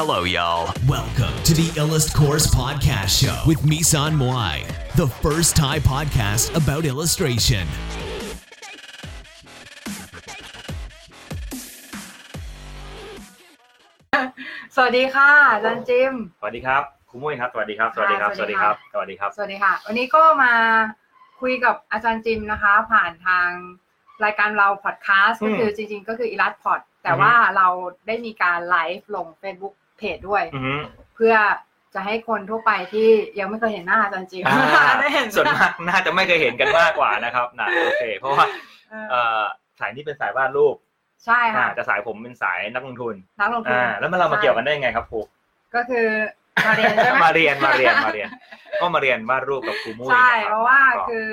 Hello, y'all. Welcome to the Illust Course Podcast Show with Misan Moai, the first Thai podcast about illustration. สวัสดีค่ะอาจารย์จิม สวัสดีครับคุณมุ้ยครับ สวัสดีครับ สวัสดีครับค่ะสวัสดีครับ สวัสดีครับ สวัสดีค่ะ วันนี้ก็มาคุยกับอาจารย์จิมนะคะ ผ่านทางรายการเราพอดแคสต์อืก็มคือจริง ๆ ก็คืออีลัสพอดแต่อือฮึว่าเราได้มีการไลฟ์ลง Facebook เพจด้วยอือฮึเพื่อจะให้คนทั่วไปที่ยังไม่เคยเห็นหน้าอาจารย์จิมอ่าได้เห็นส่วนมากน่าจะไม่เคยเห็นกันมากกว่านะครับนะโอเค เพราะว่าเออเอ่อสายนี้เป็นสายวาดรูป ใช่ค่ะอ่าแต่สายผมเป็นสายนักลงทุนนักลงทุนอ่าแล้วมันเรามาเกี่ยวกันได้ยังไงครับครูก็คือมาเรียนใช่ไหมมาเรียนมาเรียนมาเรียน ก็มาเรียนวาดรูปกับครูมุ้ยใช่นคบเพราะว่าก็คือ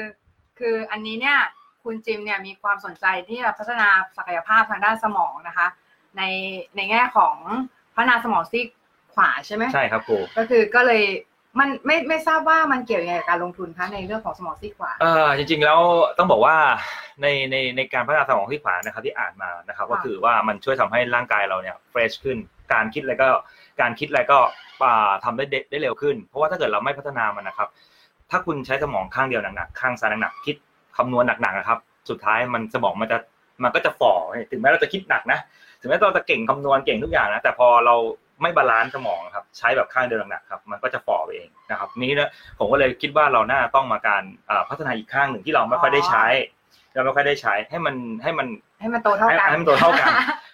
คืออันนี้เนี่ยคุณจิมเนี่ยมีความสนใจที่จะพัฒนาศักยภาพทางด้านสมองนะคะ ในในแง่ของ พัฒนาสมองซีกขวาใช่ไหมใช่ครับครูก็คือก็เลยมันไม่ไม่ทราบว่ามันเกี่ยวยังไงกับการลงทุนคะในเรื่องของสมองซีกขวาเออจริง ๆ แล้วต้องบอกว่าในในในการพัฒนาสมองซีกขวานะครับที่อ่านมานะครับ ก็คือว่ามันช่วยทำให้ร่างกายเราเนี่ย fresh ขึ้น การคิดอะไรก็การคิดอะไรก็อ่าทำได้ได้เร็วขึ้น เพราะว่าถ้าเกิดเราไม่พัฒนามันนะครับ ถ้าคุณใช้สมองข้างเดียวหนักๆข้างซ้ายหนักๆคิดคำนวณหนักๆนะครับ สุดท้ายมันสมองมันจะ มันก็จะฝ่อถึงแม้เราจะคิดหนักนะถึงแม้เราจะเก่งคำนวณเก่งทุกอย่างนะแต่พอเราไม่ balance สมองครับ ใช้แบบข้างเดียวหนักๆครับ มันก็จะฝ่อไปเองนะครับนี้นะผมก็เลยคิดว่าเราน่าต้องมาการอ่าพัฒนาอีกข้างหนึ่งที่เราไม่ค่อยได้ใช้เราไม่ค่อยได้ใช้ให้มันให้มันให้มันโตเท่ากันให้มันโตเท่ากัน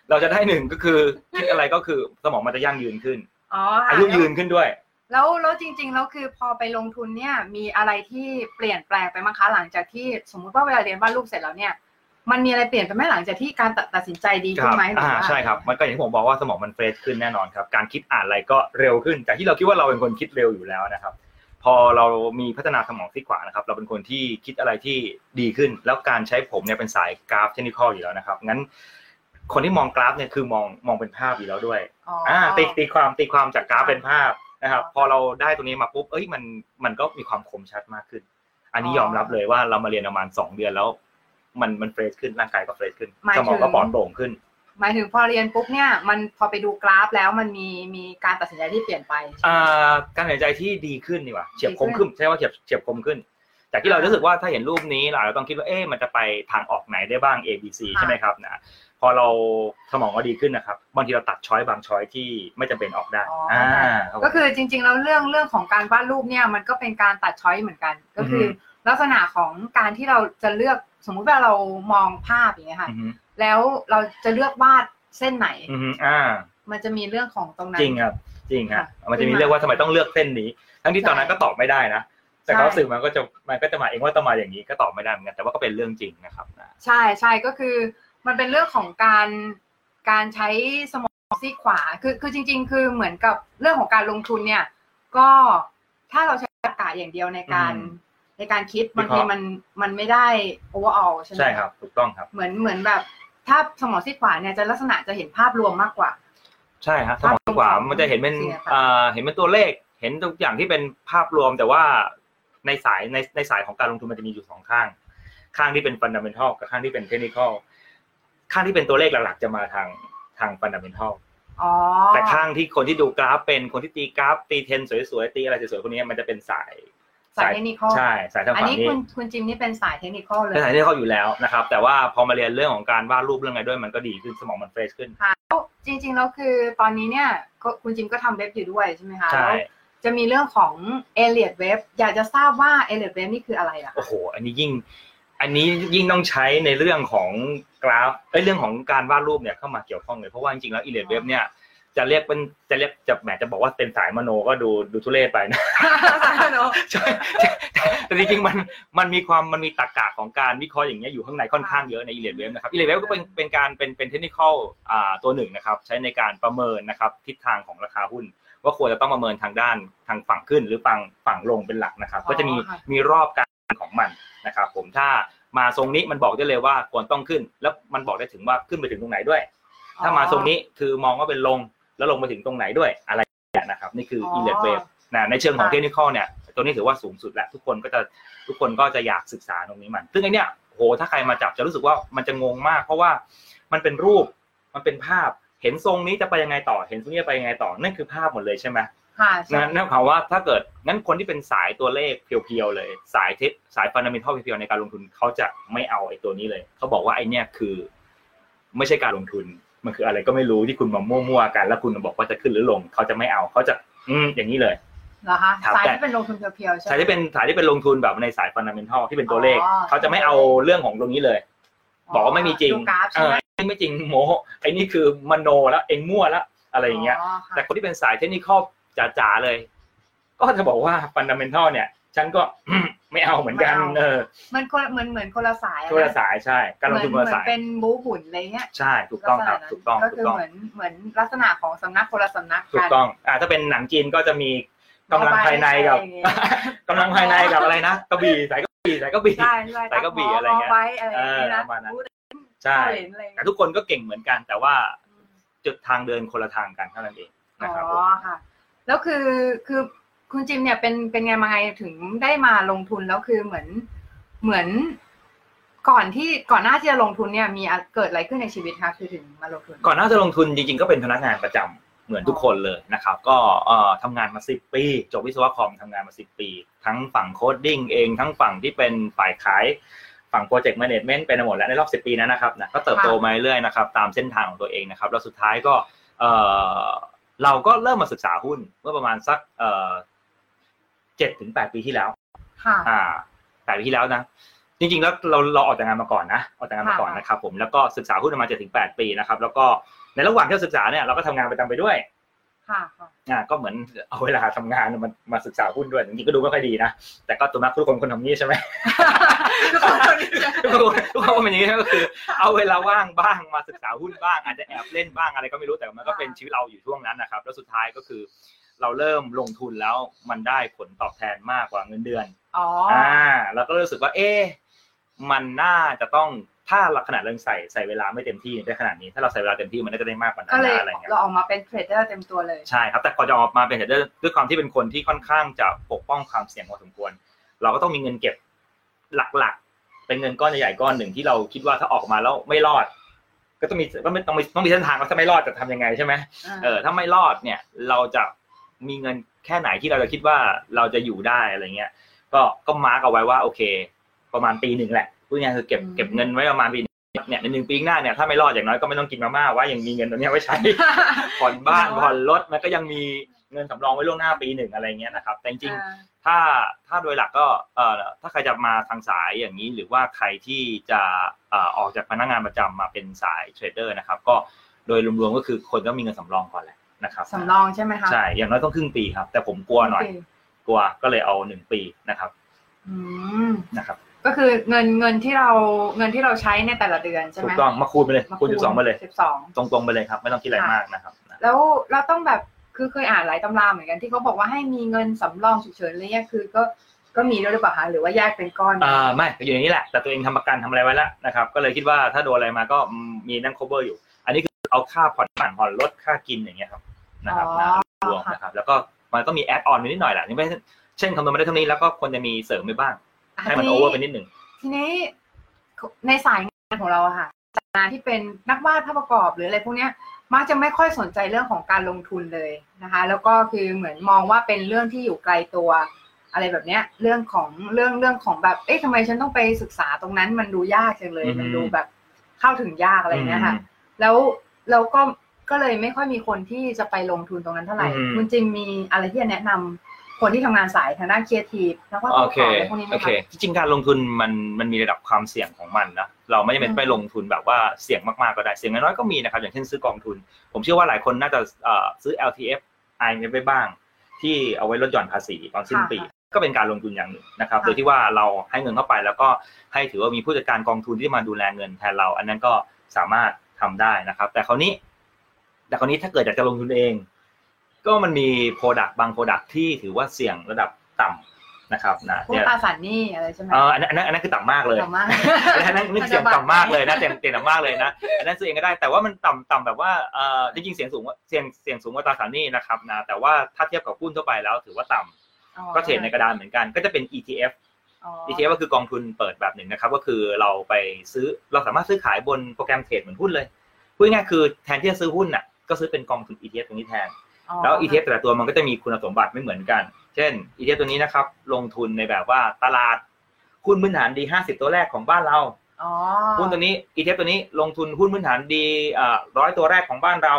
เราจะได้หนึ่งก็คือคิดอะไรก็คือสมองมันจะยั่งยืนขึ้นอ๋ออายุยืนขึ้นด้วย แล้วแล้วจริงๆแล้วคือพอไปลงทุนเนี่ยมีอะไรที่เปลี่ยนแปลงไปมั้งคะหลังจากที่สมมุติว่าเวลาเรียนวาดรูปเสร็จแล้วเนี่ย มันมีอะไรเปลี่ยนไปไหมหลังจากที่การตัดตัดสินใจดีขึ้นใช่ไหมหรืออ่าว่าใช่ครับมันก็อย่างที่ผมบอกว่าสมองมัน fresh ขึ้นแน่นอนครับ การคิดอ่านอะไรก็เร็วขึ้นจากที่เราคิดว่าเราเป็นคนคิดเร็วอยู่แล้วนะครับ พอเรามีพัฒนาสมองซีกขวานะครับ เราเป็นคนที่คิดอะไรที่ดีขึ้น แล้วการใช้ผมเนี่ยเป็นสายกราฟ technical อยู่แล้วนะครับงั้น คนที่มองกราฟเนี่ยคือมองมองเป็นภาพอยู่แล้วด้วยอ๋อออ่าตีตีความตีความจากกราฟเป็นภาพนะครับ พอเราได้ตรงนี้มาปุ๊บเอ้ยมันมันก็มีความคมชัดมากขึ้น อันนี้ยอมรับเลยว่าเรามาเรียนประมาณสองเดือนแล้ว มันมัน fresh ขึ้นร่างกายก็ fresh ขึ้นหมายสถึงมองก็ปลอดโปร่งขึ้น หมายถึงพอเรียนปุ๊บเนี่ยมันพอไปดูกราฟแล้วมันมีมีการตัดสินใจที่เปลี่ยนไปใช่ไหมอ่าการตัดสินใจที่ดีขึ้นดีกว่าเฉียบคมดีขึ้ขึ้นใช่ว่าเฉียบเฉียบคมขึ้นจากที่เรารู้สึกว่าถ้าเห็นรูปนี้เราอาจจะต้องคิดว่าเอ๊ะมันจะไปทางออกไหนได้บ้าง A B C ใช่ไหมครับนะพอเราสมองก็ดีขึ้นนะครับบางทีเราตัดช้อยบางช้อยที่ไม่จำเป็นออกได้อ๋ออ่อ่าครับผมก็คือจริงๆแล้วเรื่องเรื่องของการวาดรูปเนี่ยมันก็เป็นการตัดช้อยเหมือนกัน ก็คืออลักษณะของการที่เราจะเลือก สมมุติว่าเรามองภาพอย่างเงี้ยค่ะอือฮึแล้วเราจะเลือกวาดเส้นไหนอือฮึอ่า มันจะมีเรื่องของตรงนั้นจริงครับ จริงครับค่ะมันจะมีเรื่องว่าทำไมต้องเลือกเส้นนี้ ทั้งที่ตอนนั้นก็ตอบไม่ได้นะแต่ใช่เขามรู้สึกมันก็จะมันก็จะมาเองว่าต้องมาอย่างนี้ก็ตอบไม่ได้เหมือนกันแต่ว่าก็เป็นเรื่องจริงนะครับนะใช่ใช่ก็คือ มันเป็นเรื่องของการการใช้สมองซีกขวาคือคือจริง ๆ คือเหมือนกับเรื่องของการลงทุนเนี่ย ก็ถ้าเราใช้ตรรกะอย่างเดียวในการอืม ในการคิดวิบางเคราะทีห์มันมันไม่ได้ overall ใช่ไหมใช่ครับ ถูกต้องครับ เหมือนเหมือนแบบถ้าสมองซีกขวาเนี่ยจะลักษณะจะเห็นภาพรวมมากกว่า ใช่ฮะสมองขวามันจะเห็นเป็นเสียค่ะอ่าเห็นเป็นตัวเลข เห็นทุกอย่างที่เป็นภาพรวมแต่ว่าในสายในในสายของการลงทุนมันจะมีอยู่สองข้าง ข้างที่เป็น fundamental กับข้างที่เป็น technical ข้างที่เป็นตัวเลขหลักๆจะมาทางทาง fundamental อ๋อแต่ข้างที่คนที่ดูกราฟเป็นคนที่ตีกราฟตีเทรนสวยๆตีอะไรสวยๆคนนี้มันจะเป็นสาย สาย technical ใช่สายทางอันฝั่งนี้นี้คุณคุณจิมนี่เป็นสาย technical เลยเป็นสายที่เขาอยู่แล้วนะครับ แต่ว่าพอมาเรียนเรื่องของการวาดรูปเรื่องอะไรด้วยมันก็ดีขึ้นสมองมัน fresh ขึ้นจริงๆแล้วคือตอนนี้เนี่ยก็คุณจิมก็ทำเว็บอยู่ด้วยใช่ไหมคะใช่แล้วจะมีเรื่องของ Elliott Wave อยากจะทราบว่า Elliott Wave นี่คืออะไรอะคะโอ้โห อันนี้ยิ่ง อันนี้ยิ่งต้องใช้ในเรื่องของกราฟเอ้ยเรื่องของการวาดรูปเนี่ยเข้ามาเกี่ยวข้องเลยเพราะว่าจริงๆแล้ว Elliott Wave เนี่ย จะเรียกเป็นจะเรียกจะแหมจะบอกว่าเป็นสายมโนก็ดูดูทุเรศไปนะใช่แต่จริงๆมันมันมีความมันมีตรรกะของการวิเคราะห์อย่างเงี้ยอยู่ข้างในค่อนข้างเยอะใน Elliott Wave นะครับ Elliott Wave ก็เป็นเป็นการเป็นเป็น technicalอ่าตัวหนึ่งนะครับ ใช้ในการประเมินนะครับทิศทางของราคาหุ้นว่าควรจะต้องประเมินทางด้านทางฝั่งขึ้นหรือฝั่งฝั่งลงเป็นหลักนะครับอ๋อก็จะมีค่ะมีรอบการของมันนะครับผมถ้ามาทรงนี้มันบอกได้เลยว่าควรต้องขึ้น แล้วมันบอกได้ถึงว่าขึ้นไปถึงตรงไหนด้วย ถ้ามาทรงนี้คือมองว่าเป็นลง แล้วลงไปถึงตรงไหนด้วยอะไรอย่างเงี้ยนะครับนี่คือ e l e t wave นะในเชิงของค่ะเทคนิคเนี่ยตัวนี้ถือว่าสูงสุดแล้วทุกคนก็จะทุกคนก็จะอยากศึกษาตรงนี้มัน ซึ่งไอเนี้ยโหถ้าใครมาจับจะรู้สึกว่ามันจะงงมาก เพราะว่ามันเป็นรูปมันเป็นภาพเห็นทรงนี้จะไปยังไงต่อเห็นทรงนี้จะไปยังไงต่อนั่นคือภาพหมดเลยใช่ไหมค่ะใช่นั่นนั่นความว่าถ้าเกิดงั้นคนที่เป็นสายตัวเลขเพียวๆเลย สายเทคสายฟันดัมเบลทัลเพียวๆในการลงทุนเขาจะไม่เอาไอ้ตัวนี้เลยเขาบอกว่าไอ้เนี่ยคือ ไม่ใช่การลงทุน มันคืออะไรก็ไม่รู้ที่คุณมามั่วๆกัน แล้วคุณบอกว่าจะขึ้นหรือลงเขาจะไม่เอาเขาจะ อืมอย่างนี้เลยเหรอคะครับสายแต่ที่เป็นลงทุนเพียวๆใช่ไหมสายที่เป็นสายที่เป็นลงทุนแบบในสาย fundamental ที่เป็นตัวเลขอ๋อเขาจะไม่เอาเรื่องของตรงนี้เลย บอกว่าไม่มีจริงดูกราฟเอใช่ไหอมไอ้ไม่จริงโมไอ้นี่คือมโนแล้วเองมั่วแล้วอะไรอย่างเงี้ยค่ะแต่คนที่เป็นสายเทคนิคจ๋าๆเลย ก็จะบอกว่า fundamental เนี่ย ฉันก็ ไม่เอาเหมือนกัน เออ มันคนเหมือนเหมือนคนละสายอะคนละสายใช่ การลงทุนคนละเหมือนสายเป็นบู๊บุ๋นอะไรเงี้ยใช่ถูกต้องครับลัษณะนั้นถูกต้องก็ถูคืกอต้องเหมือนเหมือนลักษณะของสำนักคนละสำนักถูกกันต้องอ่าถ้าเป็นหนังจีนก็จะมีกำลังภายในกับอะไรอย่างเงี้ยกำลังภายในกับอะไรนะกระบี่สายกระบี่สายกระบี่ใช่ใช่ใส่กระบี่อะไรเงี้ยไว้อะไรอย่างเงี้ยเออนะประมาณนั้นบูธใช่เห็นอะไรอย่างแต่เงี้ยทุกคนก็เก่งเหมือนกัน แต่ว่าจุดทางเดินคนละทางกันเท่านั้นเองอ๋นะครับผอมค่ะแล้วคือคือ คุณจิมเนี่ยเป็นเป็นไงมาไงถึงได้มาลงทุนแล้วคือเหมือนเหมือนก่อนที่ก่อนหน้าที่จะลงทุนเนี่ยมีเกิดอะไรขึ้นในชีวิตคะคือถึงมาลงทุน ก่อนหน้าจะลงทุนจริงๆก็เป็นพนักงานประจำเหมือนทุกคนเลยนะครับ ก็เอ่อทำงานมาสิบปีจบวิศวะคอมทำงานมาสิบปี ทั้งฝั่ง coding เองทั้งฝั่งที่เป็นฝ่ายขายฝั่ง project management เป็นหมดแล้วในรอบสิบปีนั้นนะครับนะก็เติบโตมาเรื่อยๆนะครับ ตามเส้นทางของตัวเองนะครับแล้วสุดท้ายก็เอ่อเราก็เริ่มมาศึกษาหุ้นเมื่อประมาณสัก เอ่อเจ็ดถึงแปดปีที่แล้วค่ะอ่าแปดปีที่แล้วนะจริงๆแล้วเราเราออกจากงานมาก่อนนะออกจากงานมาก่อนค่ะนะครับผมแล้วก็ศึกษาหุ้นมาเจ็ดถึงแปดปีนะครับ แล้วก็ในระหว่างที่เราศึกษาเนี่ยเราก็ทำงานประจำไปด้วยค่ะค่ะอ่าก็เหมือนเอาเวลาทำงานมามาศึกษาหุ้นด้วยจริงๆก็ดูไม่ค่อยดีนะแต่ก็ตัวนักทุกคนคนทำนี้ใช่ไหมทุกคนคนนี้จะทุกคนทุกคนเป็นอย่างนี้ก็คือ เอาเวลาว่างบ้างมาศึกษาหุ้นบ้าง อาจจะแอบเล่นบ้างอะไรก็ไม่รู้แต่มันก็เป็นชีวิตเราอยู่ช่วงนั้นนะครับ แล้วสุดท้ายก็คือ เราเริ่มลงทุนแล้วมันได้ผลตอบแทนมากกว่าเงินเดือนอ๋ออ่าเราก็รู้สึกว่า เอ๊ะมันน่าจะต้องถ้าเราขนาดเราใส่ใส่เวลาไม่เต็มที่ได้ขนาดนี้ถ้าเราใส่เวลาเต็มที่มันน่าจะได้มากกว่านั้ก็นเลยนะอะไรเงี้ยเราออกมาเป็น trader เต็มตัวเลยใช่ครับแต่ก่อนจะออกมาเป็น trader ด้วยความที่เป็นคนที่ค่อนข้างจะปกป้องความเสี่ยงพอสมควร เราก็ต้องมีเงินเก็บหลักๆ เป็นเงินก้อนใหญ่ๆก้อนหนึ่งที่เราคิดว่าถ้าออกมาแล้วไม่รอด ก็ต้องมีก็ไม่ต้องมีต้องมีเส้นทางว่าถ้าไม่รอดจะทำยังไงใช่ไหมเออถ้าไม่รอดเนี่ยเราจะ มีเงินแค่ไหนที่เราจะคิดว่าเราจะอยู่ได้อะไรเงี้ย ก็ก็ mark เอาไว้ว่าโอเค ประมาณปีหนึ่งแหละพูดง่ายๆคือเก็บอืมเก็บเงินไว้ประมาณปีหนึ่งเนี่ยในหนึ่งปีข้างหน้าเนี่ยถ้าไม่รอดอย่างน้อยก็ไม่ต้องกินมาม่าว่ายังมีเงินตรงเนี้ยไว้ใช้ผ่อนบ้านผ่อนรถมันก็ยังมีเงินสำรองไว้ล่วงหน้าปีหนึ่งอะไรเงี้ยนะครับ แต่จริงๆอ่าถ้าถ้าโดยหลักก็เอ่อถ้าใครจะมาทางสายอย่างนี้หรือว่าใครที่จะเอ่อออกจากพนักงานประจำมาเป็นสาย trader นะครับ ก็โดยรวมๆก็คือคนต้องมีเงินสำรองก่อนแหละ นะครับสำรองใช่ไหมคะใช่อย่างน้อยต้องครึ่งปีครับ แต่ผมกลัวหน่อยโเคกลัวก็เลยเอาหนึ่งปีนะครับอืมนะครับก็คือเงินเงินที่เราเงินที่เราใช้ในแต่ละเดือนใช่ไหถูมกต้องมาคูณไปเลยคูณสิบสองไปเลยสิบสองตรงๆไปเลยครับ ไม่ต้องคิดอะไรมากนะครับนะแล้วเราต้องแบบคือเคยอ่านหลายตำราเหมือนกันที่เขาบอกว่าให้มีเงินสำรองฉุกเฉินอะไรเงี้ยคือก็ก็มีด้วยหรือเปล่าคะหรือว่าแยกเป็นก้อนอ่าไม่ก็อยู่ในนี้แหละ แต่ตัวเองทำประกันทำอะไรไว้แล้วนะครับ ก็เลยคิดว่าถ้าโดนอะไรมาก็มีนั่ง cover อยู่ อันนี้คือเอาค่าผ่อนบ้านผ่อนรถค่ากินอย่างเงี้ยครับ นะครับนะรวมนะครับ แล้วก็มันก็มีแอดออนนิดหน่อยแหละนี่ไม่เช่นคำนวณไม่ได้เท่านี้แล้วก็ควรจะมีเสริมไปบ้างอะให้มันทีโอเวอร์ไปนิดหนึ่งทีนี้ในสายงานของเราอะค่ะสายงานที่เป็นนักวาดภาพประกอบหรืออะไรพวกเนี้ยมักจะไม่ค่อยสนใจเรื่องของการลงทุนเลยนะคะ แล้วก็คือเหมือนมองว่าเป็นเรื่องที่อยู่ไกลตัวอะไรแบบเนี้ย เรื่องของเรื่องเรื่องของแบบ เอ๊ะทำไมฉันต้องไปศึกษาตรงนั้น มันดูยากจังเลยอืมมันดูแบบเข้าถึงยากอะไรเงี้ยค่ะ แล้วแล้วก็ ก็เลยไม่ค่อยมีคนที่จะไปลงทุนตรงนั้นเท่าไหร่อืมคุณจิมมีอะไรที่จะแนะนำคนที่ทำงานสายทางด้านครีเอทีฟแล้วก็โอตัวเคขออะไรพวกนี้ไหมโอเคคะจริงๆการลงทุนมันมันมีระดับความเสี่ยงของมันนะเราไม่จำเป็นอืมไปลงทุนแบบว่าเสี่ยงมากๆก็ได้เสี่ยงน้อยๆก็มีนะครับอย่างเช่นซื้อกองทุน ผมเชื่อว่าหลายคนน่าจะเอ่อซื้อ LTF IMF ไปบ้าง ที่เอาไว้ลดหย่อนภาษีตอนสิ้นปี ก็เป็นการลงทุนอย่างหนึ่งนะครับค่ะโดยที่ว่าเราให้เงินเข้าไปแล้วก็ให้ถือว่ามีผู้จัดการกองทุนที่มาดูแลเงินแทนเรา อันนั้นก็สามารถทำได้นะครับ แต่คราวนี้ แต่คราวนี้ถ้าเกิดอยากจะลงทุนเอง ก็มันมี product บาง product ที่ถือว่าเสี่ยงระดับต่ำนะครับนะพวกเนี่ยตราสารหนี้อะไรใช่ไหมเอออันนั้นอันนั้นอันนั้นคือต่ำมากเลยต่ำมากอันนั้นนี่เสี่ยงต่ำมากเลยนะเสี่ยงเสี่ยงต่ำมากเลยนะอันนั้นซื้อเองก็ได้แต่ว่ามันต่ำต่ำแบบว่าเออจริงๆเสี่ยงสูงกว่าเสี่ยงเสี่ยงสูงกว่าตราสารหนี้นะครับนะแต่ว่าถ้าเทียบกับหุ้นทั่วไปแล้ว ถือว่าต่ำอ๋อก็เทรดในกระดานเหมือนกัน ก็จะเป็น ETF อ๋อ ETF ก็คือกองทุนเปิดแบบหนึ่งนะครับ ก็คือเราไปซื้อเราสามารถซื้อขายบนโปรแกรมเทรดเหมือนหุ้นเลยพูดง่ายๆคือแทนที่จะซื้อหุ้นน่ะ ก็ซื้อเป็นกองทุน ETF ตรงนี้แทน แล้ว ETF แต่ละตัวมันก็จะมีคุณสมบัติไม่เหมือนกัน เช่น ETF ตัวนี้นะครับ ลงทุนในแบบว่าตลาดหุ้นพื้นฐานดี 50 ตัวแรกของบ้านเราอ๋อหุ้นตัวนี้ ETF ตัวนี้ลงทุนหุ้นพื้นฐานดีร้อยตัวแรกของบ้านเรา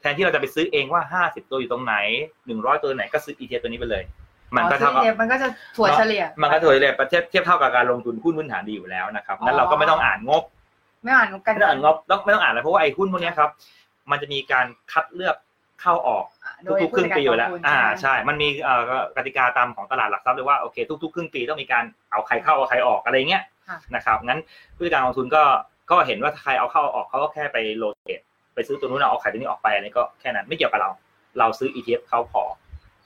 แทนที่เราจะไปซื้อเองว่า 50 ตัวอยู่ตรงไหน 100 ตัวไหนก็ซื้อ ETF ตัวนี้ไปเลยมันก็เท่ากับอ๋อ ETF มันก็จะถั่วเฉลี่ย มันก็ถั่วเฉลี่ยเทียบเทียบเท่ากับการลงทุนหุ้นพื้นฐานดีอยู่แล้วนะครับนั้นเราก็ไม่ต้องอ่านงบ ไม่อ่านกันไม่ต้องอ่านงบแล้วไม่ต้องอ่านเลยเพราะว่าไอ้หุ้นพวกเนี้ยครับ มันจะมีการคัดเลือกเข้าออกโดยทุกๆครึ่งปีอยู่แล้วผู้จัดอ่าการกงทุนใช่ มันมีเอ่อกติกาตามของตลาดหลักทรัพย์เลยว่าโอเคทุกๆครึ่งปีต้องมีการเอาใครเข้าเอาใครออกอะไรเงี้ยค่ะนะครับงั้นผู้จัดการกองทุนก็ก็เห็นว่าถ้าใครเอาเข้าเอาออกเขาก็แค่ไปโรเตทไปซื้อตัวนู้นเอาขายตัวนี้ออกไปอะไรก็แค่นั้นไม่เกี่ยวกับเรา เราซื้อ ETF เข้าพอ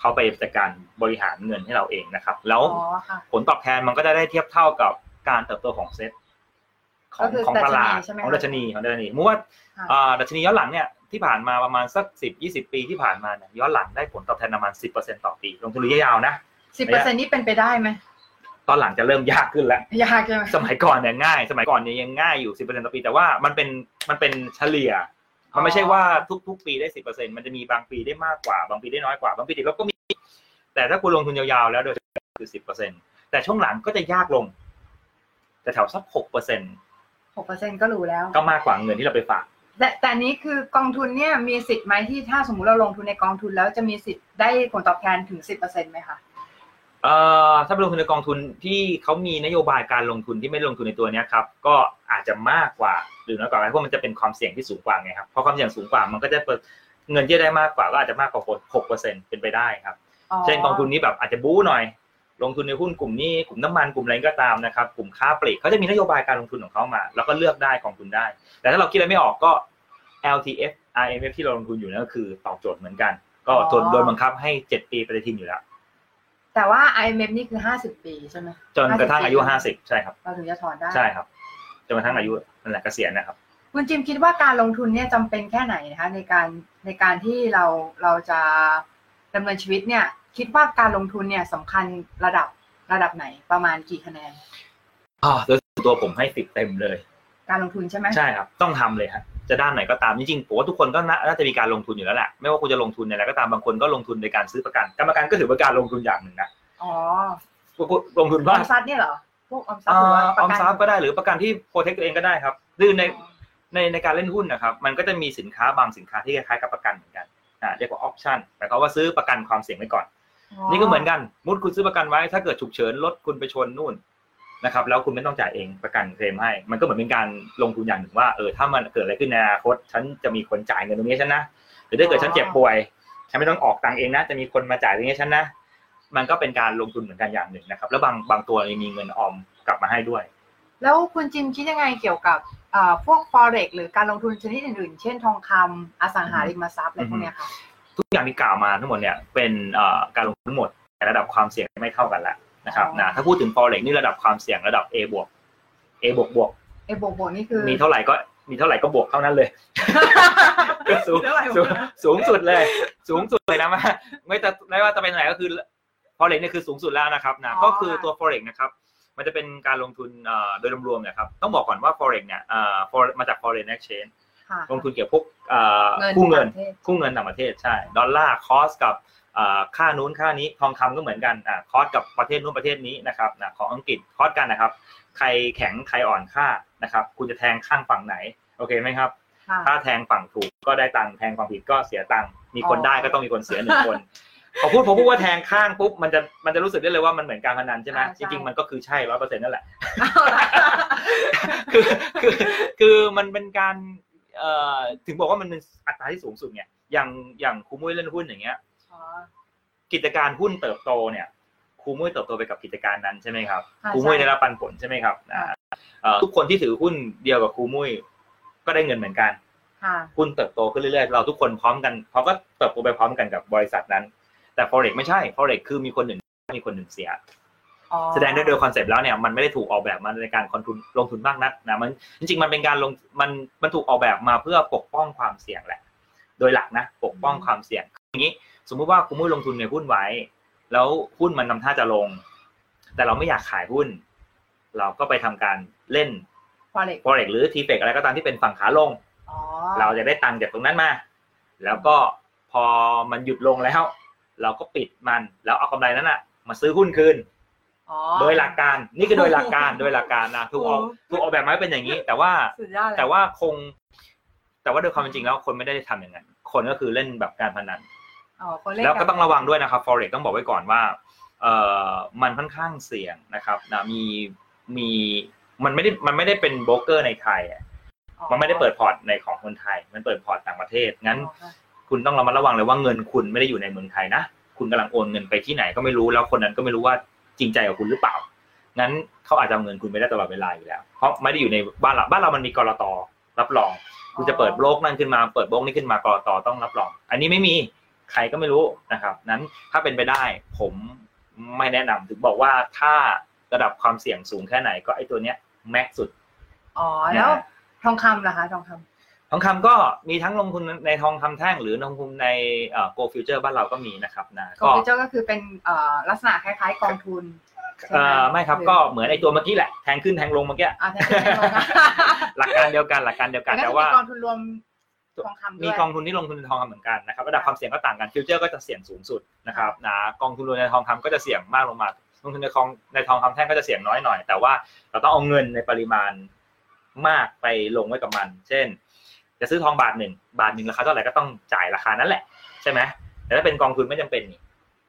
เขาไปจัดการบริหารเงินให้เราเองนะครับ แล้วอ๋อค่ะผลตอบแทนมันก็จะได้เทียบเท่ากับการเติบโตของเซ็ต ของก็คือของตลาดดัชนีใช่ไหมของคะดัชนีของดัชนีสมมติว่าค่ะอ่าดัชนีย้อนหลังเนี่ยที่ผ่านมาประมาณสักสิบยี่สิบปีที่ผ่านมาเนี่ยย้อนหลังได้ผลตอบแทนประมาณสิบเปอร์เซ็นต่อปี ลงทุนระยะยาวนะสิบเปอร์เซ็นต์นี้เป็นไปได้ไหมตอนหลังจะเริ่มยากขึ้นแล้วยากใช่ไหมสมัยก่อนเนี่ยง่าย สมัยก่อนเนี่ยยังง่ายอยู่สิบเปอร์เซ็นต่อปี แต่ว่ามันเป็นมันเป็นเฉลี่ย มันไม่ใช่ว่าทุกๆ ปีได้สิบเปอร์เซ็นมันจะมีบางปีได้มากกว่า บางปีได้น้อยกว่า บางปีติดลบก็มี แต่ถ้าคุณลงทุนยาวๆแล้วโดยเฉลี่ยคือสิบเปอร์เซ็นแต่ช่วงหลังก็จะยากลงแต่แถวสักหกเปอร์เซ็น หกเปอร์เซ็นต์ก็รู้แล้ว ก็มากกว่าเงินที่เราไปฝาก แต่แต่อันนี้คือกองทุนเนี่ยมีสิทธิ์ไหมที่ถ้าสมมุติเราลงทุนในกองทุนแล้วจะมีสิทธิ์ได้ผลตอบแทนถึงสิบเปอร์เซ็นต์ไหมคะเอ่อถ้าไปลงทุนในกองทุนที่เขามีนโยบายการลงทุนที่ไม่ลงทุนในตัวเนี้ยครับก็อาจจะมากกว่าหรือน้อยกว่าเพราะมันจะเป็นความเสี่ยงที่สูงกว่าไงครับเพราะความเสี่ยงสูงกว่ามันก็จะเปิดเงินที่ได้มากกว่าก็อาจจะมากกว่าหกเปอร์เซ็นเป็นไปได้ครับ เช่นกองทุนนี้แบบอาจจะบู๊หน่อย ลงทุนในหุ้นกลุ่มนี้กลุ่มน้ำมันกลุ่มอะไรก็ตามนะครับ กลุ่มค้าปลีกเขาจะมีนโยบายการลงทุนของเขามา แล้วก็เลือกได้กองทุนได้ แต่ถ้าเราคิดอะไรไม่ออกก็ LTF IMF ที่เราลงทุนอยู่นั่นก็คือตอบโจทย์เหมือนกัน ก็โดนโดนบังคับให้เจ็ดปีปฏิทินอยู่แล้ว แต่ว่า IMF นี่คือห้าสิบปีใช่ไหมจนกระทั่งอายุ50ห้าสิบใช่ครับเราถึงจะถอนได้ใช่ครับจนกระทั่งอายุนั่นแหละเกษียณนะครับคุณจิมคิดว่าการลงทุนเนี่ยจำเป็นแค่ไหนนะคะในการในการที่เราเราจะดำเนินชีวิตเนี่ย คิดว่าการลงทุนเนี่ยสำคัญระดับระดับไหนประมาณกี่คะแนนอ่าโดยส่วนตัวผมให้สิบเต็มเลย การลงทุนใช่ไหมใช่ครับ ต้องทำเลยครับจะด้านไหนก็ตามจริงๆผมว่าทุกคนก็น่าน่าจะมีการลงทุนอยู่แล้วแหละไม่ว่าคุณจะลงทุนในอะไรก็ตามบางคนก็ลงทุนในการซื้อประกันการประกันก็ถือเป็นการลงทุนอย่างหนึ่งนะอ๋อลงทุนอบ้าอมทรัพย์เนี่ยเหรอพวกออมทรัพอ่ย์หรือว่าาปอระอมกันทรัพย์ก็ได้หรือประกันที่โปรเทคตัวเองก็ได้ครับคือในในในการเล่นหุ้นนะครับ มันก็จะมีสินค้าบางสินค้าที่คล้ายๆกับประกันเหมือนกันอ่าเรียกว่าออปชั่นหมายความว่าซื้อประกันความเสี่ยงไว้ก่อน นี่ก็เหมือนกันมุดคุณซื้อประกันไว้ ถ้าเกิดฉุกเฉินรถคุณไปชนนู่นนะครับ แล้วคุณไม่ต้องจ่ายเองประกันเคลมให้ มันก็เหมือนเป็นการลงทุนอย่างหนึ่งว่าเออถ้ามันเกิดอะไรขึ้นในอนาคตฉันจะมีคนจ่ายเงินตรงนี้ฉันนะหรือถ้าเกิดฉันเจ็บป่วยฉันไม่ต้องออกตังค์เองนะจะมีคนมาจ่ายตรงนี้ฉันนะมันก็เป็นการลงทุนเหมือนกันอย่างหนึ่งนะครับ แล้วบางบางตัวยังมีเงินออมกลับมาให้ด้วย แล้วคุณจิมคิดยังไงเกี่ยวกับเอ่อพวก forex หรือการลงทุนชนิดอื่นๆ เช่นทองคำอสังหาริมทรัพย์อะไรพวกเนี้ยค่ะ ทุกอย่างที่กล่าวมาทั้งหมดเนี่ยเป็นเอ่อการลงทุนทั้งหมดแต่ระดับความเสี่ยงไม่เท่ากันแล้วนะครับอ๋อนะถ้าพูดถึง forex นี่ระดับความเสี่ยงระดับ A บวก A บวกบวกไอ้โบกโบกนี่คือมีเท่าไหร่ก็มีเท่าไหร่ก็บวกเท่านั้นเลยก็สูงเท่าไหร่สูงสูงสุดเลย สูงสุดเลยนะว่าไม่แต่ไม่ว่าจะเป็นไหนก็คือ forex เนี่ยคือสูงสุดแล้วนะครับนะก็คือตัว forex นะครับมันจะเป็นการลงทุนเอ่อโดยรวมๆเนะครับต้องบอกก่อนว่า forex เนี่ยเอ่อ forex มาจาก foreign exchange ค่ะ ลงทุนเกี่ยวกับพวกเอ่อเงินคู่เงินต่างประเทศคู่เงินต่างประเทศใช่ดอลลาร์คอสกับเอ่อค่านู้นค่านี้ทองคำก็เหมือนกันอ่าคอสกับประเทศนู้นประเทศนี้นะครับนะของอังกฤษคอสกันนะครับ ใครแข็งใครอ่อนค่านะครับ คุณจะแทงข้างฝั่งไหนโอเคไหมครับค่ะถ้าแทงฝั่งถูกก็ได้ตังค์แทงฝั่งผิดก็เสียตังค์มีคนอ๋อได้ก็ต้องมีคนเสียหนึ่งคนพอพูดพอพูดว่าแทงข้างปุ๊บมันจะมันจะรู้สึกได้เลยว่ามันเหมือนการพนันใช่ไหมจริงๆมันก็คือใช่ร้อยเปอร์เซ็นต์นั่นแหละคือคือคือมันเป็นการเอ่อ ถึงบอกว่ามันเป็นอัตราที่สูงสุดไงอย่างอย่างครูมุ้ยเล่นหุ้นอย่างเงี้ยอ๋อกิจการหุ้นเติบโตเนี่ยครูมุ้ยเติบโตไปกับกิจการนั้นใช่ไหมครับอ่าครูมุ้ยใช่ได้รับปันผลใช่ไหมครับค่ะอ่าเอ่อทุกคนที่ถือหุ้นเดียวกับครูมุ้ยก็ได้เงินเหมือนกันค่ะหุ้นเติบโตขึ้นเรื่อยๆเราทุกคนพร้อมกันเขาก็เติบโตไปพร้อมกันกับบริษัทนั้น แต่ forex ไม่ใช่ forex คือมีคนหนึ่งมีคนหนึ่งเสียอ๋อ แสดงได้โดย concept แล้วเนี่ยมันไม่ได้ถูกออกแบบมาในการคอนทุนลงทุนมากนักนะมันจริงๆมันเป็นการลงมันมันถูกออกแบบมาเพื่อปกป้องความเสี่ยงแหละ โดยหลักนะปกป้องความเสี่ยงอย่างนี้ สมมุติว่าคุณมุ้ยลงทุนในหุ้นไว้ แล้วหุ้นมันทำท่าจะลง แต่เราไม่อยากขายหุ้น เราก็ไปทำการเล่น forex forex หรือ t f e x อะไรก็ตามที่เป็นฝั่งขาลงอ๋อเราจะได้ตังค์จากตรงนั้นมา แล้วก็พอมันหยุดลงแล้ว เราก็ปิดมันแล้วเอากำไรนั้นอะ มาซื้อหุ้นคืนอ๋อ โดยหลักการนี่คือโดยหลักการโดยหลักการนะถูกออกโอ้ถูกออกแบบมาให้เป็นอย่างนี้ แต่ว่าสุดยอดเลยแต่ว่าคง แต่ว่าโดยความเป็นจริงแล้วคนไม่ได้ทำอย่างนั้นคนก็คือเล่นแบบการพนันอ๋อคนเล่นแล้วก็นต้องระวังด้วยนะครับ forex ต้องบอกไว้ก่อนว่า เอ่อมันค่อนข้างเสี่ยงนะครับนะมีมีมันไม่ได้มันไม่ได้เป็นโบรกเกอร์ในไทยอะอ๋อมันไม่ได้เปิดพอร์ตในของคนไทย มันเปิดพอร์ตต่างประเทศงั้นอ๋อค่ะคุณต้องระมัดระวังเลยว่าเงินคุณไม่ได้อยู่ในเมืองไทยนะคุณกำลังโอนเงินไปที่ไหนก็ไม่รู้แล้วคนนั้นก็ไม่รู้ว่า จริงใจกับคุณหรือเปล่า งั้นเขาอาจจะเอาเงินคุณไม่ได้ตลอดเวลาอยู่แล้ว เพราะไม่ได้อยู่ในบ้านเราบ้านเรามันมีกรตรับรอง คุณจะเปิดโบรกนั่นขึ้นมา เปิดโบรกนี้ขึ้นมากรตต้องรับรอง อันนี้ไม่มีใครก็ไม่รู้นะครับ นั้นถ้าเป็นไปได้ ผมไม่แนะนำถึงบอกว่าถ้าระดับความเสี่ยงสูงแค่ไหนก็ไอ้ตัวเนี้ยแม็กสุด อ๋อแล้วทองคำล่ะคะ ทองคำ ทองคำก็มีทั้งลงทุนในทองคำแท่ง หรือลงทุนในเอ่อ Go Future บ้านเราก็มีนะครับนะคอมพิวเตอร์ก็คือเป็นเอ่อลักษณะคล้ายๆกองทุนเอ่อไม่ครับก็เหมือนไอ้ตัวเมื่อกี้แหละแทงขึ้นแทงลงเมื่อกี้อ่าแทนที่จะลงนะหลักการเดียวกันหลักการเดียวกันแต่แต่ก็ว่ามีกองทุนรวมทองคำด้มีวยกองทุนที่ลงทุนในทองคำเหมือนกันนะครับระดับความเสี่ยงก็ต่างกันฟิวเจอร์ก็จะเสี่ยงสูงสุดนะครับนะกองทุนรวมในทองคำก็จะเสี่ยงมากลงมาลงทุนในทองในทองคำแท่งก็จะเสี่ยงน้อยหน่อย แต่ว่าเราต้องเอาเงินในปริมาณมากไปลงไว้กับมัน เช่น จะซื้อทองบาทหนึ่งบาทหนึ่งราคาเท่าไหร่ก็ต้องจ่ายราคานั้นแหละใช่ไหมแต่ถ้าเป็นกองทุนไม่จำเป็นนี่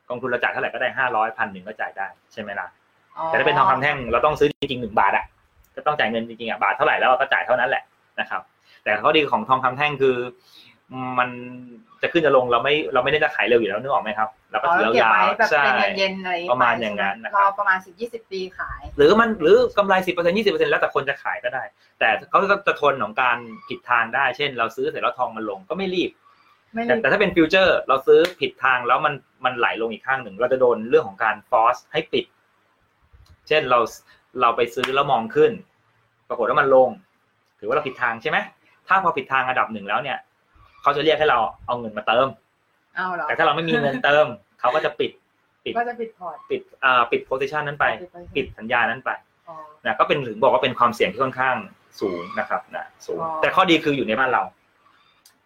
กองทุนเราจ่ายเท่าไหร่ก็ได้ห้าร้อยพันหนึ่งก็จ่ายได้ใช่ไหมล่ะแต่ถ้าเป็นทองคำแท่งเราต้องซื้อจริงๆหนึ่งบาทอะก็ต้องจ่ายเงินจริงๆอะบาทเท่าไหร่แล้วเราก็จ่ายเท่านั้นแหละนะครับ แต่ข้อดีของทองคำแท่งคือ มันจะขึ้นจะลงเราไม่เราไม่ได้จะขายเร็วอยู่แล้วนึกออกไหมครับเราก็อ๋อถือแล้วเก็บยาวไว้แบบๆใช่เป็นเงินเย็นอะไรประมาณอย่างนั้นนะครับรอประมาณสิบยี่สิบปีขาย หรือมันหรือกำไรสิบเปอร์เซ็นยี่สิบเปอร์เซ็นแล้วแต่คนจะขายก็ได้ แต่เขาก็จะทนของการผิดทางได้ เช่น เราซื้อเสร็จแล้วทองมันลงก็ไม่รีบไม่แต่รีบแต่ถ้าเป็นฟิวเจอร์ เราซื้อผิดทางแล้วมันมันไหลลงอีกข้างหนึ่ง เราจะโดนเรื่องของการฟอสให้ปิด เช่นเราเราไปซื้อแล้วมองขึ้น ปรากฏว่ามันลง ถือว่าเราผิดทางใช่ไหมถ้าพอผิดทางระดับหนึ่งแล้วเนี่ย เขาจะเรียกให้เราเอาเงินมาเติมเอาเหรอแต่ถ้าเราไม่มีเงินเติมเขาก็จะปิดปิดก็จะปิดพอร์ตปิดอ่าปิด position นั้นไป ปิดสัญญานั้นไปอ๋อนะก็เป็นถึงบอกว่าเป็นความเสี่ยงที่ค่อนข้างสูงนะครับนะสูงอ๋อแต่ข้อดีคืออยู่ในบ้านเรา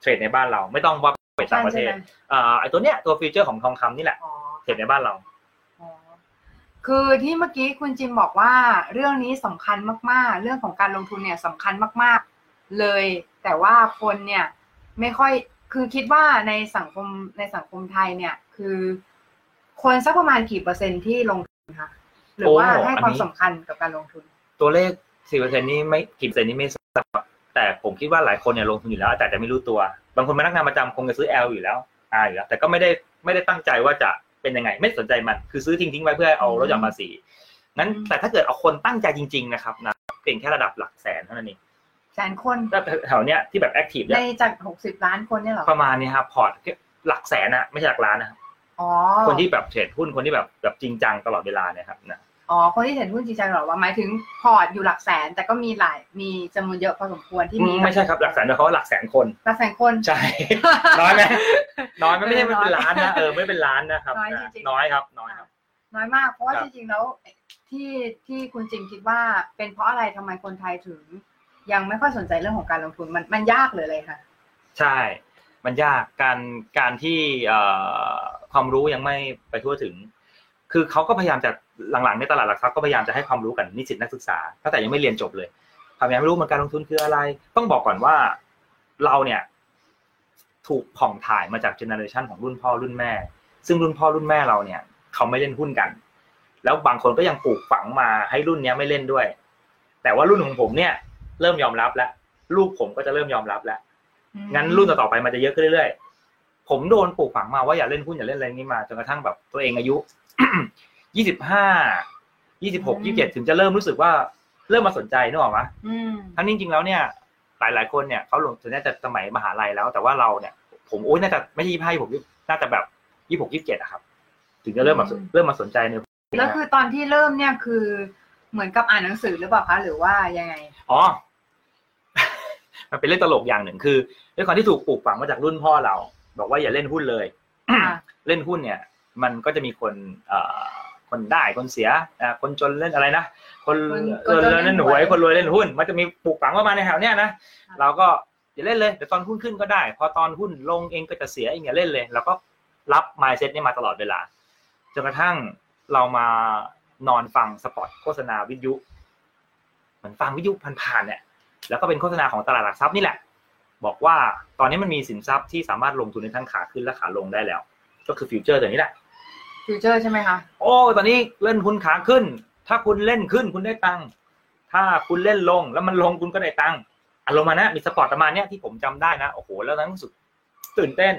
เทรดในบ้านเราไม่ต้องว่าไปต่างประเทศใช่ไหมอ่าไอ้ตัวเนี้ยตัว Future ของทองคำนี่แหละอ๋อเทรดในบ้านเราอ๋อคือที่เมื่อกี้คุณจิมบอกว่าเรื่องนี้สำคัญมาก ๆ เรื่องของการลงทุนเนี่ยสำคัญมาก ๆ เลย แต่ว่าคนเนี่ย ไม่ค่อยคือคิดว่าในสังคมในสังคมไทยเนี่ย คือคนสักประมาณกี่เปอร์เซ็นต์ที่ลงทุนคะหรือว่าโอ้ให้อันนี้ความสำคัญกับการลงทุน ตัวเลขสี่เปอร์เซ็นนี่ไม่กี่เปอร์เซ็นต์นี่ไม่ทราบแต่ผมคิดว่าหลายคนเนี่ยลงทุนอยู่แล้ว แต่จะไม่รู้ตัว บางคนพนักงานประจำคงจะซื้อ L อยู่แล้ว R อยู่แล้วแต่ก็ไม่ได้ไม่ได้ตั้งใจว่าจะเป็นยังไง ไม่สนใจมันคือซื้อทิ้งทิ้งๆไว้เพื่อเอาลดหย่อนภาษีงั้นอืมแต่ถ้าเกิดเอาคนตั้งใจจริง ๆ นะครับนะเพียงแค่ระดับหลักแสนเท่านั้นเอง แสนคนแล้วแถวเนี้ยที่แบบ active ในเนี่ยจากหกสิบล้านคนเนี่ยเหรอ ประมาณนี้ครับพอร์ตหลักแสนอะไม่ใช่หลักล้านนะครับอ๋อคนที่แบบเทรดหุ้นคนที่แบบแบบจริงจังตลอดเวลาเนี่ยครับนะอ๋อ คนที่เห็นหุ้นจริงจังเหรอว่าหมายถึงพอร์ตอยู่หลักแสน แต่ก็มีหลายมีจำนวนเยอะพอสมควรที่มีไม่ใช่ครับหลักแสนแต่เขาว่าหลักแสนคนหลักแสนคนใช่น้อยไหมน้อยไหมไม่ใช่เออไม่เป็นน้อยล้านนะเออไม่เป็นล้านนะครับน้อยนะจริงๆน้อยครับน้อยครับ น้อยมากเพราะว่าครับจริงๆแล้วที่ที่คุณจิมคิดว่าเป็นเพราะอะไรทำไมคนไทยถึง ยังไม่ค่อยสนใจเรื่องของการลงทุนมันมันยากเลยเลยค่ะ ใช่ มันยากการการที่ความรู้ยังไม่ไปทั่วถึง คือเขาก็พยายามจะหลังๆในตลาดหลักทรัพย์ก็พยายามจะให้ความรู้กับนิสิตนักศึกษาตั้งแต่ยังไม่เรียนจบเลยพยายามให้รู้มันการลงทุนคืออะไร ต้องบอกก่อนว่าเราเนี่ย ถูกผ่องถ่ายมาจากเจเนอเรชันของรุ่นพ่อรุ่นแม่ ซึ่งรุ่นพ่อรุ่นแม่เราเนี่ยเขาไม่เล่นหุ้นกัน แล้วบางคนก็ยังปลูกฝังมาให้รุ่นเนี้ยไม่เล่นด้วย แต่ว่ารุ่นของผมเนี่ย เริ่มยอมรับแล้วลูกผมก็จะเริ่มยอมรับแล้วงั้นรุ่นต่อๆไปมันจะเยอะขึ้นเรื่อยๆผมโดนปลูกฝังมาว่าอย่าเล่นหุ้นอย่าเล่นอะไรนี้มาจนกระทั่งแบบตัวเองอายุยี่สิบห้ายี่สิบหกยี่สิบเจ็ดถึงจะเริ่มรู้สึกว่าเริ่มมาสนใจนึกออกไหมอืมทั้งนี้จริงๆแล้วเนี่ย หลายๆคนเนี่ยเขาลงส่วนใหญ่จะสมัยมหาลัยแล้ว แต่ว่าเราเนี่ย ผมโอ้ยน่าจะไม่ใช่ยี่ห้ายี่หกน่าจะแบบยี่หกยี่เจ็ดอะครับ ถึงจะเริ่มมาเริ่มมาสนใจในแล้วคือตอนที่เริ่มเนี่ยคือเหมือนกับอ่านหนังสือหรือเปล่าคะหรือว่ายังไง อ๋อ มันเป็นเรื่องตลกอย่างหนึ่งคือด้วยความที่ถูกปลูกฝังมาจากรุ่นพ่อเรา บอกว่าอย่าเล่นหุ้นเลยอ่าเล่นหุ้นเนี่ย มันก็จะมีคนเอ่อคนได้คนเสียอ่าคนจนเล่นอะไรนะคนคนจนคนจนเล่เล่นนหหววยยคนรวยเล่นหุ้น มันจะมีปลูกฝังประมาณในแถวเนี้ยนะเราก็อย่าเล่นเลยเดี๋ยวตอนหุ้นขึ้นก็ได้ พอตอนหุ้นลงเองก็จะเสียเองอย่าเล่นเลยแล้วก็รับ mindset นี้มาตลอดเวลาจนกระทั่งเรามานอนฟังสปอตโฆษณาวิทยุ เหมือนฟังวิทยุผ่านๆเนี่ย แล้วก็เป็นโฆษณาของตลาดหลักทรัพย์นี่แหละ บอกว่าตอนนี้มันมีสินทรัพย์ที่สามารถลงทุนในทั้งขาขึ้นและขาลงได้แล้ว ก็คือ Future ตัวนี้แหละ Future ใช่ไหมคะโอ้ตอนนี้เล่นหุ้นขาขึ้น ถ้าคุณเล่นขึ้นคุณได้ตังค์ถ้าคุณเล่นลงแล้วมันลงคุณก็ได้ตังค์อารมณ์มานะมีสปอร์ตประมาณเนี้ยที่ผมจำได้นะโอ้โหแล้วนั้นรู้สึกตื่นเต้น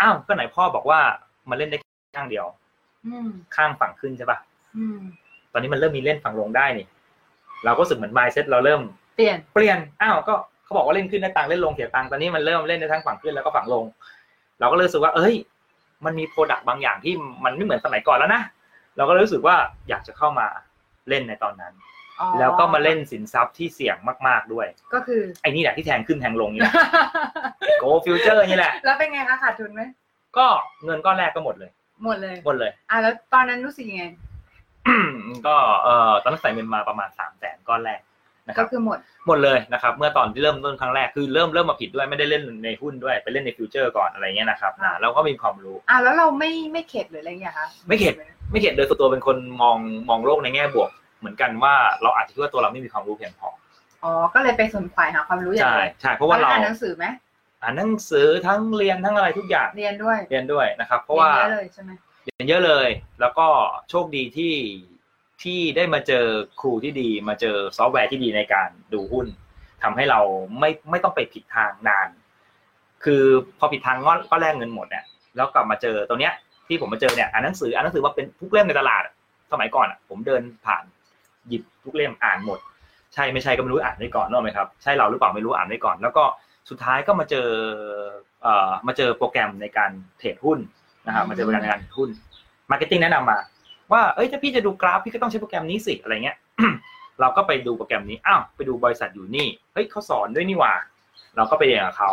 อ้าวก็ไหนพ่อบอกว่ามันเล่นได้ข้างเดียวอืมข้างฝั่งขึ้นใช่ปะอืมตอนนี้มันเริ่มมีเล่นฝั่งลงได้นี่ เราก็รู้สึกเหมือน mindset เราเริ่ม เปลี่ยนเปลี่ยนอ้าวก็เขาบอกว่าเล่นขึ้นได้ตังค์เล่นลงเสียตังค์ตอนนี้มันเริ่มเล่นได้ทั้งฝั่งขึ้นแล้วก็ฝั่งลง เราก็เลยรู้สึกว่า เอ้ย มันมี product บางอย่างที่มันไม่เหมือนสมัยก่อนแล้วนะเราก็เลยรู้สึกว่าอยากจะเข้ามาเล่นในตอนนั้นอ๋อแล้วก็มาเล่นสินทรัพย์ที่เสี่ยงมาก ๆด้วย ก็คือไอ้นี่แหละที่แทงขึ้นแทงลงนี่แหละโก Future นี่แหละ แล้วเป็นไงคะขาดทุนไหมก็เงินก้อนแรกก็หมดเลย หมดเลยหมดเลย อะแล้วตอนนั้นรู้สึกยังไงก็เอ่อตอนนั้นใส่เงินมาประมาณสามแสนก้อนแรก นะคก็รับคือหมดหมดเลยนะครับ เมื่อตอนที่เริ่มต้นครั้งแรกคือเริ่มเริ่มมาผิดด้วยไม่ได้เล่นในหุ้นด้วยไปเล่นในฟิวเจอร์ก่อนอะไรเงี้ยนะครับค่ะอ่าเราก็มีความรู้อะแล้วเราไม่ไม่เข็ดหรืออะไรอย่างเงี้ยคะไม่เข็ดไม่เข็ดโดยส่วนตัวเป็นคนมองมองโลกในแง่บวก เหมือนกันว่าเราอาจจะคิดว่าตัวเราไม่มีความรู้เพียงพออ๋อก็เลยไปขวนขวายหาความรู้อย่างใช่เดียวใช่เพราะว่าแล้วเราอ่านหนังสือไหมอ่านหนังสือทั้งเรียนทั้งอะไรทุกอย่างเรียนด้วยเรียนด้วยนะครับ เพราะว่าเรียนเยอะเลยใช่ไหมเรียนเยอะเลย แล้วก็โชคดีที่ ที่ได้มาเจอครูที่ดี มาเจอซอฟต์แวร์ที่ดีในการดูหุ้นทำให้เราไม่ไม่ต้องไปผิดทางนาน คือพอผิดทางก็ก็แรกเงินหมดเนี่ยแล้วกลับมาเจอตัวเนี้ยที่ผมมาเจอเนี่ยอ่านหนังสืออ่านหนังสือว่าเป็นทุกเล่มในตลาด สมัยก่อนอะ ผมเดินผ่านหยิบทุกเล่มอ่านหมด ใช่ไม่ใช่ก็ไม่รู้อ่านไว้ก่อนนึกออกไหมครับใช่เราหรือเปล่าไม่รู้อ่านไว้ก่อน แล้วก็สุดท้ายก็มาเจอเอ่อมาเจอโปรแกรมในการเทรดหุ้นนะครับมาเจอโปรแกรมในการเทรดหุ้น marketing แนะนำมา ว่าเอ้ยถ้าพี่จะดูกราฟพี่ก็ต้องใช้โปรแกรมนี้สิอะไรเงี้ยเราก็ไปดูโปรแกรมนี้อ้าวไปดูบริษัทอยู่นี่เฮ้ยเขาสอนด้วยนี่หว่า เราก็ไปเรียนกับเขา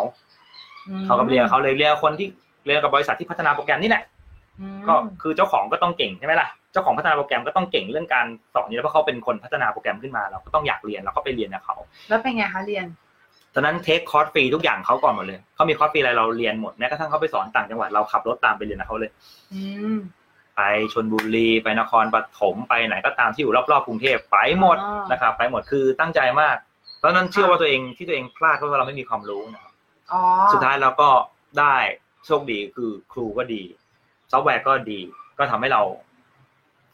อืมเขาก็ไปเรียนกับเขาเลยเรียนกับคนที่เรียนกับบริษัทที่พัฒนาโปรแกรมนี่แหละอืมก็คือเจ้าของก็ต้องเก่งใช่ไหมล่ะเจ้าของพัฒนาโปรแกรมก็ต้องเก่งเรื่องการสอนอยู่แล้วเพราะเขาเป็นคนพัฒนาโปรแกรมขึ้นมาเราก็ต้องอยากเรียนเราก็ไปเรียนกับเขาแล้วเป็นไงคะเรียนตอนนั้น take คอร์สฟรีทุกอย่างเขาก่อนหมดเลยเขามีคอร์สฟรีอะไรเราเรียนหมดแม้กระทั่งเขาไปสอนต่างจังหวัดเราขับรถตามไปเรียนกับเขาเลยอืม ไปชลบุรีไปนครปฐมไปไหนก็ตามที่อยู่รอบๆกรุงเทพไปหมดอ๋อนะครับไปหมดคือตั้งใจมากตอนนั้นเชื่อว่าตัวเองที่ตัวเองพลาดเพราะว่าเราไม่มีความรู้นะครับอ๋อสุดท้ายเราก็ได้โชคดีคือครูก็ดีซอฟต์แวร์ก็ดี ก็ทำให้เรา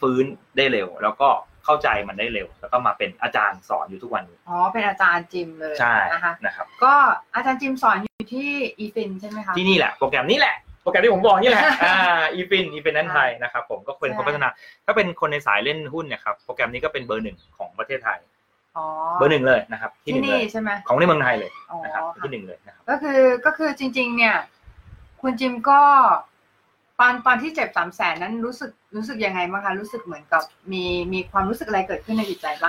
ฟื้นได้เร็ว แล้วก็เข้าใจมันได้เร็ว แล้วก็มาเป็นอาจารย์สอนอยู่ทุกวันนี้อ๋อเป็นอาจารย์จิมเลยใช่นะคะนะครับ ก็อาจารย์จิมสอนอยู่ที่ eFin ใช่ไหมคะที่นี่แหละโปรแกรมนี้แหละโป รแกรมที่ผมบอกนี่แหละอ่า eFin eFinanceThai นะครับผมก็เป็นคนพัฒนา ถ้าเป็นคนในสายเล่นหุ้นเนี่ยครับโปรแกรมนี้ก็เป็นเบอร์หนึ่งของประเทศไทยอ๋อเบอร์หนึ่งเลยนะครับ ที่หที่นึ่งเลนี่ยใช่ไหมของในเมืองไทยเลยอ๋อนะครับค่ะที่หนึ่งเลยนะครับก็คือก็คือจริง ๆ เนี่ย คุณจิมก็ตอนตอนที่เจ็บสามแสนนั้นรู้สึกรู้สึกยังไงบ้างคะรู้สึกเหมือนกับมีมีความรู้สึกอะไรเกิดขึ้นในจิตใจบ้าง